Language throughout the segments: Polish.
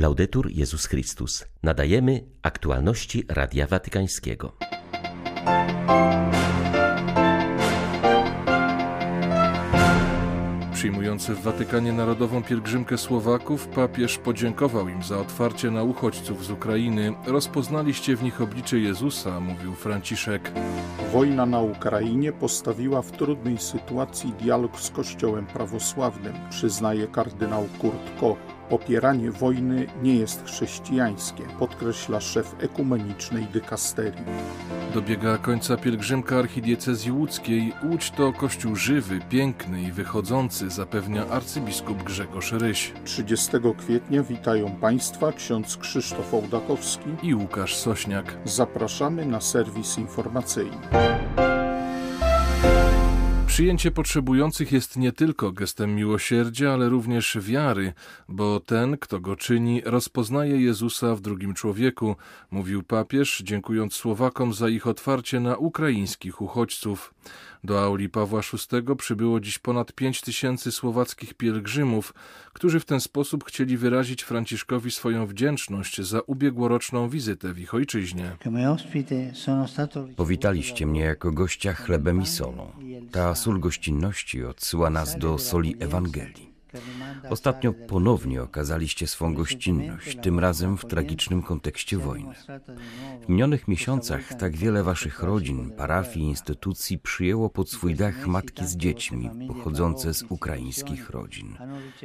Laudetur Jezus Chrystus. Nadajemy aktualności Radia Watykańskiego. Przyjmujący w Watykanie Narodową Pielgrzymkę Słowaków, papież podziękował im za otwarcie na uchodźców z Ukrainy. Rozpoznaliście w nich oblicze Jezusa, mówił Franciszek. Wojna na Ukrainie postawiła w trudnej sytuacji dialog z Kościołem prawosławnym, przyznaje kardynał Kurt Koch. Popieranie wojny nie jest chrześcijańskie, podkreśla szef ekumenicznej dykasterii. Dobiega końca pielgrzymka archidiecezji łódzkiej. Łódź to kościół żywy, piękny i wychodzący, zapewnia arcybiskup Grzegorz Ryś. 30 kwietnia witają Państwa ksiądz Krzysztof Ołdakowski i Łukasz Sośniak. Zapraszamy na serwis informacyjny. Przyjęcie potrzebujących jest nie tylko gestem miłosierdzia, ale również wiary, bo ten, kto go czyni, rozpoznaje Jezusa w drugim człowieku, mówił papież, dziękując Słowakom za ich otwarcie na ukraińskich uchodźców. Do auli Pawła VI przybyło dziś ponad 5 tysięcy słowackich pielgrzymów, którzy w ten sposób chcieli wyrazić Franciszkowi swoją wdzięczność za ubiegłoroczną wizytę w ich ojczyźnie. Powitaliście mnie jako gościa chlebem i solą. Ta sól gościnności odsyła nas do soli Ewangelii. Ostatnio ponownie okazaliście swą gościnność, tym razem w tragicznym kontekście wojny. W minionych miesiącach tak wiele waszych rodzin, parafii, instytucji przyjęło pod swój dach matki z dziećmi pochodzące z ukraińskich rodzin.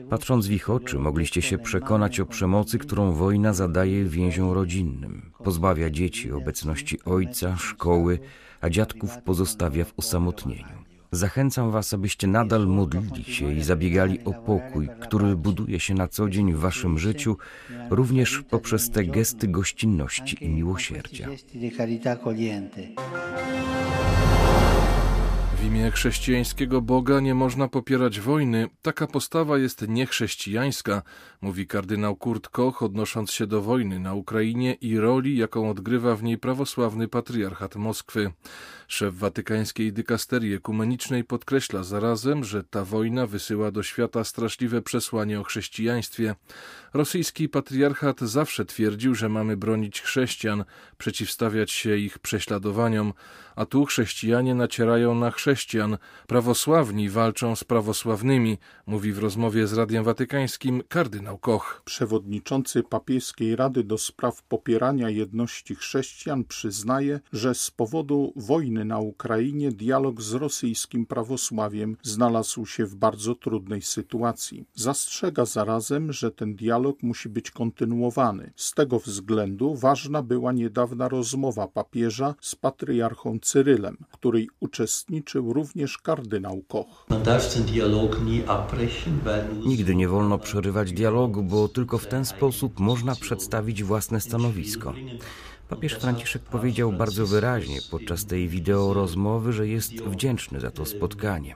Patrząc w ich oczy, mogliście się przekonać o przemocy, którą wojna zadaje więziom rodzinnym. Pozbawia dzieci obecności ojca, szkoły, a dziadków pozostawia w osamotnieniu. Zachęcam Was, abyście nadal modlili się i zabiegali o pokój, który buduje się na co dzień w Waszym życiu, również poprzez te gesty gościnności i miłosierdzia. W imię chrześcijańskiego Boga nie można popierać wojny. Taka postawa jest niechrześcijańska, mówi kardynał Kurt Koch, odnosząc się do wojny na Ukrainie i roli, jaką odgrywa w niej prawosławny patriarchat Moskwy. Szef watykańskiej dykasterii ekumenicznej podkreśla zarazem, że ta wojna wysyła do świata straszliwe przesłanie o chrześcijaństwie. Rosyjski patriarchat zawsze twierdził, że mamy bronić chrześcijan, przeciwstawiać się ich prześladowaniom, a tu chrześcijanie nacierają na chrześcijan, prawosławni walczą z prawosławnymi, mówi w rozmowie z Radiem Watykańskim kardynał Koch. Przewodniczący papieskiej Rady do spraw popierania jedności chrześcijan przyznaje, że z powodu wojny na Ukrainie dialog z rosyjskim prawosławiem znalazł się w bardzo trudnej sytuacji. Zastrzega zarazem, że ten dialog musi być kontynuowany. Z tego względu ważna była niedawna rozmowa papieża z patriarchą Cyrylem, w której uczestniczył również kardynał Koch. Nigdy nie wolno przerywać dialogu, bo tylko w ten sposób można przedstawić własne stanowisko. Papież Franciszek powiedział bardzo wyraźnie podczas tej wideo rozmowy, że jest wdzięczny za to spotkanie.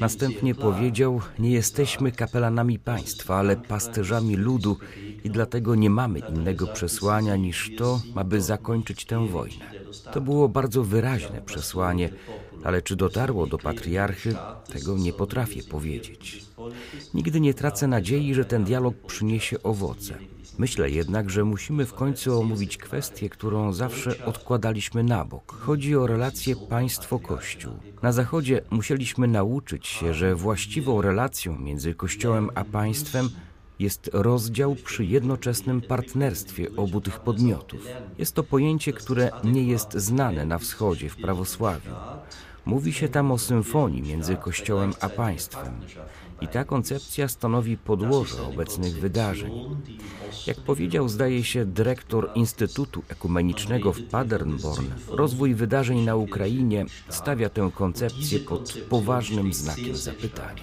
Następnie powiedział: Nie jesteśmy kapelanami państwa, ale pasterzami ludu i dlatego nie mamy innego przesłania niż to, aby zakończyć tę wojnę. To było bardzo wyraźne przesłanie, ale czy dotarło do patriarchy, tego nie potrafię powiedzieć. Nigdy nie tracę nadziei, że ten dialog przyniesie owoce. Myślę jednak, że musimy w końcu omówić kwestię, którą zawsze odkładaliśmy na bok. Chodzi o relacje państwo-kościół. Na Zachodzie musieliśmy nauczyć się, że właściwą relacją między Kościołem a państwem jest rozdział przy jednoczesnym partnerstwie obu tych podmiotów. Jest to pojęcie, które nie jest znane na wschodzie w prawosławiu. Mówi się tam o symfonii między Kościołem a państwem. I ta koncepcja stanowi podłoże obecnych wydarzeń. Jak powiedział, zdaje się, dyrektor Instytutu Ekumenicznego w Paderborn, rozwój wydarzeń na Ukrainie stawia tę koncepcję pod poważnym znakiem zapytania.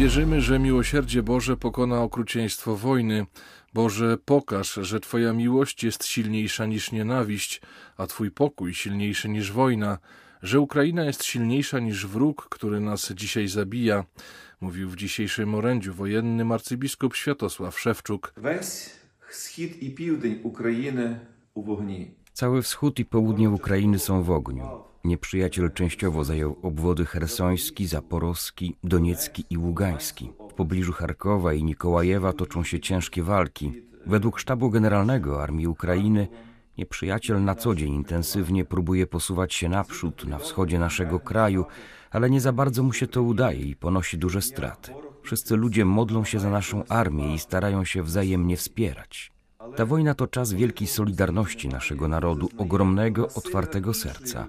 Wierzymy, że miłosierdzie Boże pokona okrucieństwo wojny. Boże, pokaż, że Twoja miłość jest silniejsza niż nienawiść, a Twój pokój silniejszy niż wojna, że Ukraina jest silniejsza niż wróg, który nas dzisiaj zabija, mówił w dzisiejszym orędziu wojennym arcybiskup Światosław Szewczuk. wschód i południe Ukrainy u wogni. Cały wschód i południe Ukrainy są w ogniu. Nieprzyjaciel częściowo zajął obwody hersoński, zaporowski, doniecki i ługański. W pobliżu Charkowa i Nikołajewa toczą się ciężkie walki. Według sztabu generalnego Armii Ukrainy nieprzyjaciel na co dzień intensywnie próbuje posuwać się naprzód na wschodzie naszego kraju, ale nie za bardzo mu się to udaje i ponosi duże straty. Wszyscy ludzie modlą się za naszą armię i starają się wzajemnie wspierać. Ta wojna to czas wielkiej solidarności naszego narodu, ogromnego, otwartego serca.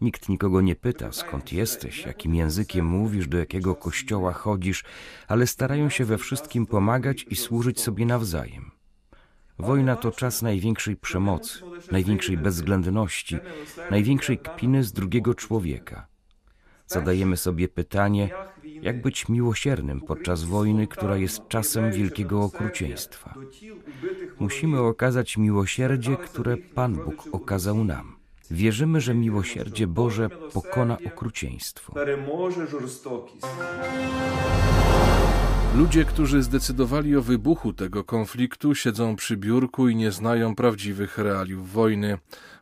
Nikt nikogo nie pyta, skąd jesteś, jakim językiem mówisz, do jakiego kościoła chodzisz, ale starają się we wszystkim pomagać i służyć sobie nawzajem. Wojna to czas największej przemocy, największej bezwzględności, największej kpiny z drugiego człowieka. Zadajemy sobie pytanie, jak być miłosiernym podczas wojny, która jest czasem wielkiego okrucieństwa. Musimy okazać miłosierdzie, które Pan Bóg okazał nam. Wierzymy, że miłosierdzie Boże pokona okrucieństwo. Ludzie, którzy zdecydowali o wybuchu tego konfliktu, siedzą przy biurku i nie znają prawdziwych realiów wojny.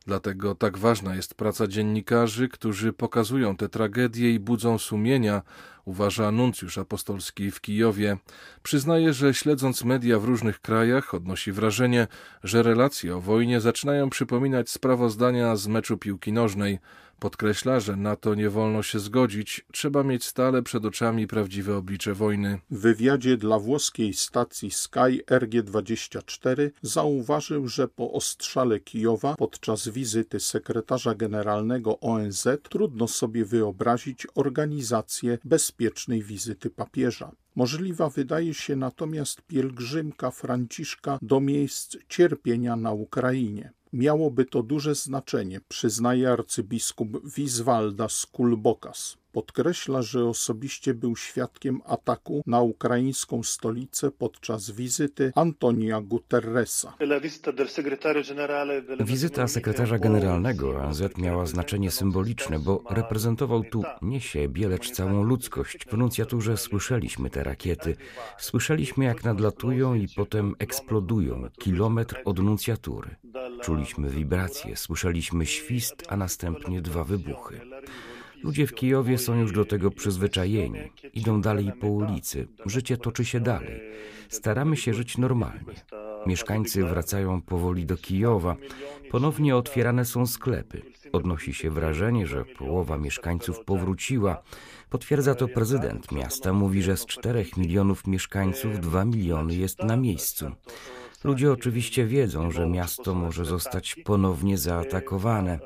Dlatego tak ważna jest praca dziennikarzy, którzy pokazują te tragedie i budzą sumienia, uważa nuncjusz apostolski w Kijowie. Przyznaje, że śledząc media w różnych krajach, odnosi wrażenie, że relacje o wojnie zaczynają przypominać sprawozdania z meczu piłki nożnej. Podkreśla, że na to nie wolno się zgodzić, trzeba mieć stale przed oczami prawdziwe oblicze wojny. W wywiadzie dla włoskiej stacji Sky RG24 zauważył, że po ostrzale Kijowa podczas wizyty sekretarza generalnego ONZ trudno sobie wyobrazić organizację bezpiecznej wizyty papieża. Możliwa wydaje się natomiast pielgrzymka Franciszka do miejsc cierpienia na Ukrainie. Miałoby to duże znaczenie, przyznaje arcybiskup Wiswalda Kulbokas. Podkreśla, że osobiście był świadkiem ataku na ukraińską stolicę podczas wizyty Antonia Guterresa. Wizyta sekretarza generalnego ONZ miała znaczenie symboliczne, bo reprezentował tu nie siebie, lecz całą ludzkość. W nuncjaturze słyszeliśmy te rakiety. Słyszeliśmy, jak nadlatują i potem eksplodują kilometr od nuncjatury. Czuliśmy wibracje, słyszeliśmy świst, a następnie dwa wybuchy. Ludzie w Kijowie są już do tego przyzwyczajeni. Idą dalej po ulicy. Życie toczy się dalej. Staramy się żyć normalnie. Mieszkańcy wracają powoli do Kijowa. Ponownie otwierane są sklepy. Odnosi się wrażenie, że połowa mieszkańców powróciła. Potwierdza to prezydent miasta. Mówi, że z czterech milionów mieszkańców dwa miliony jest na miejscu. Ludzie oczywiście wiedzą, że miasto może zostać ponownie zaatakowane.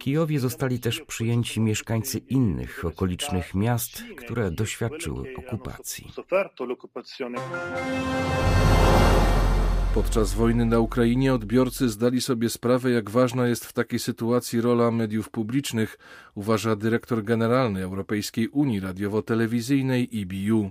Kijowie zostali też przyjęci mieszkańcy innych okolicznych miast, które doświadczyły okupacji. Podczas wojny na Ukrainie odbiorcy zdali sobie sprawę, jak ważna jest w takiej sytuacji rola mediów publicznych, uważa dyrektor generalny Europejskiej Unii Radiowo-Telewizyjnej EBU.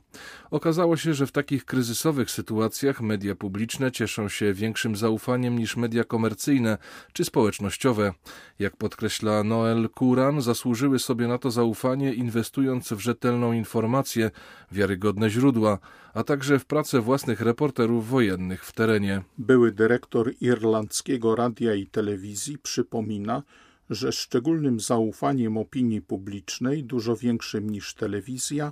Okazało się, że w takich kryzysowych sytuacjach media publiczne cieszą się większym zaufaniem niż media komercyjne czy społecznościowe. Jak podkreśla Noel Kuran, zasłużyły sobie na to zaufanie, inwestując w rzetelną informację, wiarygodne źródła, a także w pracę własnych reporterów wojennych w terenie. Były dyrektor irlandzkiego radia i telewizji przypomina, że szczególnym zaufaniem opinii publicznej, dużo większym niż telewizja,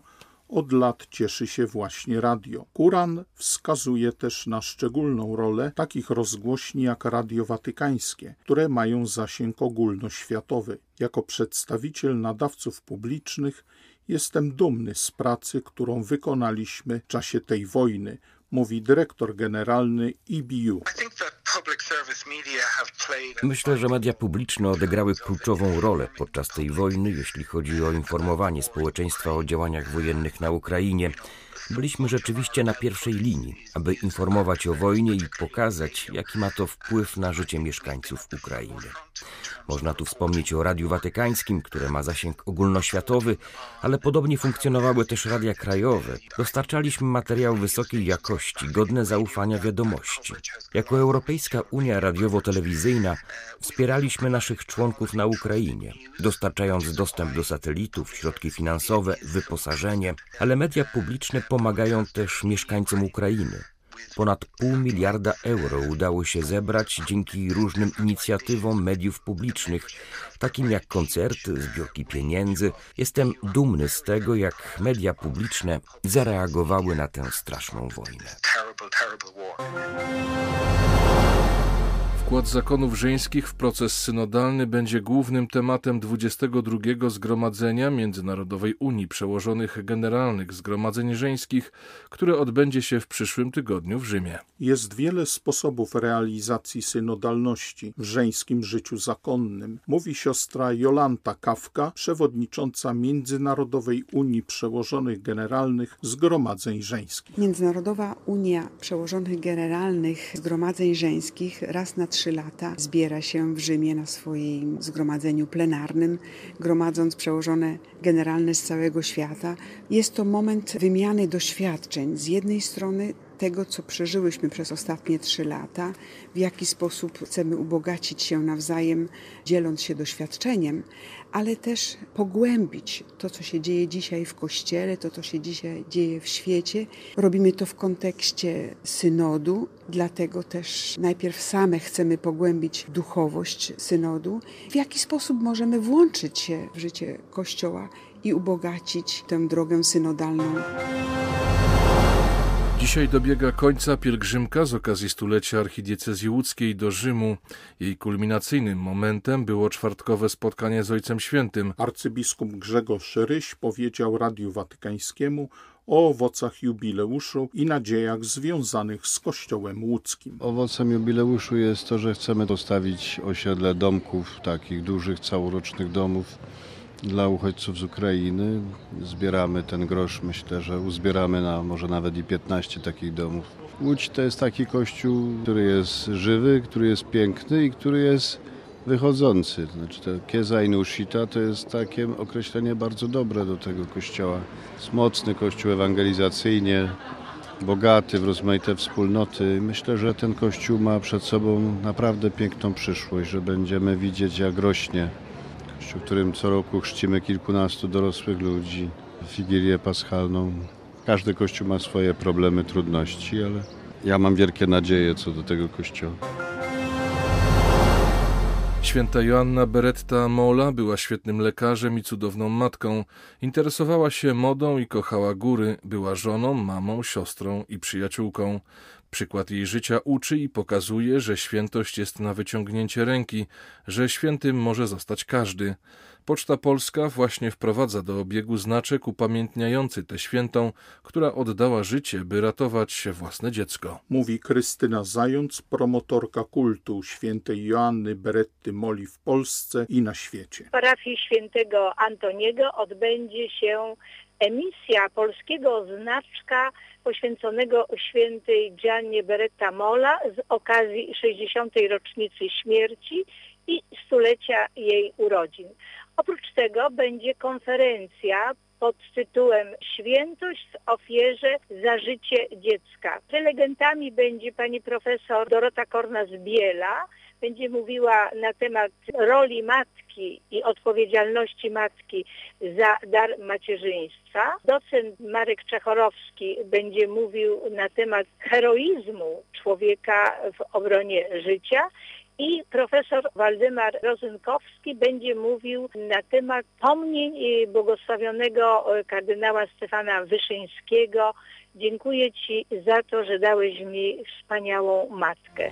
od lat cieszy się właśnie radio. Kuran wskazuje też na szczególną rolę takich rozgłośni jak Radio Watykańskie, które mają zasięg ogólnoświatowy. Jako przedstawiciel nadawców publicznych jestem dumny z pracy, którą wykonaliśmy w czasie tej wojny, mówi dyrektor generalny EBU. Myślę, że media publiczne odegrały kluczową rolę podczas tej wojny, jeśli chodzi o informowanie społeczeństwa o działaniach wojennych na Ukrainie. Byliśmy rzeczywiście na pierwszej linii, aby informować o wojnie i pokazać, jaki ma to wpływ na życie mieszkańców Ukrainy. Można tu wspomnieć o Radiu Watykańskim, które ma zasięg ogólnoświatowy, ale podobnie funkcjonowały też radia krajowe. Dostarczaliśmy materiał wysokiej jakości, godne zaufania wiadomości. Jako Europejska Unia Radiowo-Telewizyjna wspieraliśmy naszych członków na Ukrainie, dostarczając dostęp do satelitów, środki finansowe, wyposażenie, ale media publiczne pomagają też mieszkańcom Ukrainy. Ponad pół miliarda euro udało się zebrać dzięki różnym inicjatywom mediów publicznych, takim jak koncerty, zbiórki pieniędzy. Jestem dumny z tego, jak media publiczne zareagowały na tę straszną wojnę. Wkład zakonów żeńskich w proces synodalny będzie głównym tematem 22 Zgromadzenia Międzynarodowej Unii Przełożonych Generalnych Zgromadzeń Żeńskich, które odbędzie się w przyszłym tygodniu w Rzymie. Jest wiele sposobów realizacji synodalności w żeńskim życiu zakonnym, mówi siostra Jolanta Kawka, przewodnicząca Międzynarodowej Unii Przełożonych Generalnych Zgromadzeń Żeńskich. Międzynarodowa Unia Przełożonych Generalnych Zgromadzeń Żeńskich raz na trzy lata zbiera się w Rzymie na swoim zgromadzeniu plenarnym, gromadząc przełożone generalne z całego świata. Jest to moment wymiany doświadczeń. Z jednej strony tego, co przeżyłyśmy przez ostatnie trzy lata, w jaki sposób chcemy ubogacić się nawzajem, dzieląc się doświadczeniem, ale też pogłębić to, co się dzieje dzisiaj w Kościele, to, co się dzisiaj dzieje w świecie. Robimy to w kontekście synodu, dlatego też najpierw same chcemy pogłębić duchowość synodu. W jaki sposób możemy włączyć się w życie Kościoła i ubogacić tę drogę synodalną. Dzisiaj dobiega końca pielgrzymka z okazji stulecia archidiecezji łódzkiej do Rzymu. Jej kulminacyjnym momentem było czwartkowe spotkanie z Ojcem Świętym. Arcybiskup Grzegorz Ryś powiedział Radiu Watykańskiemu o owocach jubileuszu i nadziejach związanych z Kościołem łódzkim. Owocem jubileuszu jest to, że chcemy postawić osiedle domków, takich dużych, całorocznych domów dla uchodźców z Ukrainy. Zbieramy ten grosz, myślę, że uzbieramy na może nawet i 15 takich domów. Łódź to jest taki kościół, który jest żywy, który jest piękny i który jest wychodzący. Znaczy to Kieza Inushita to jest takie określenie bardzo dobre do tego kościoła. Jest mocny kościół ewangelizacyjnie, bogaty w rozmaite wspólnoty. Myślę, że ten kościół ma przed sobą naprawdę piękną przyszłość, że będziemy widzieć jak rośnie w którym co roku chrzcimy kilkunastu dorosłych ludzi, Wigilię Paschalną. Każdy kościół ma swoje problemy, trudności, ale ja mam wielkie nadzieje co do tego kościoła. Święta Joanna Beretta Mola była świetnym lekarzem i cudowną matką. Interesowała się modą i kochała góry. Była żoną, mamą, siostrą i przyjaciółką. Przykład jej życia uczy i pokazuje, że świętość jest na wyciągnięcie ręki, że świętym może zostać każdy. Poczta Polska właśnie wprowadza do obiegu znaczek upamiętniający tę świętą, która oddała życie, by ratować własne dziecko. Mówi Krystyna Zając, promotorka kultu świętej Joanny Beretty Moli w Polsce i na świecie. W parafii świętego Antoniego odbędzie się emisja polskiego znaczka poświęconego świętej Giannie Beretta Mola z okazji 60. rocznicy śmierci i stulecia jej urodzin. Oprócz tego będzie konferencja pod tytułem Świętość w ofierze za życie dziecka. Prelegentami będzie pani profesor Dorota Korna-Zbiela, będzie mówiła na temat roli matki i odpowiedzialności matki za dar macierzyństwa. Docent Marek Czechorowski będzie mówił na temat heroizmu człowieka w obronie życia i profesor Waldemar Rozynkowski będzie mówił na temat pomnień błogosławionego kardynała Stefana Wyszyńskiego. Dziękuję Ci za to, że dałeś mi wspaniałą matkę.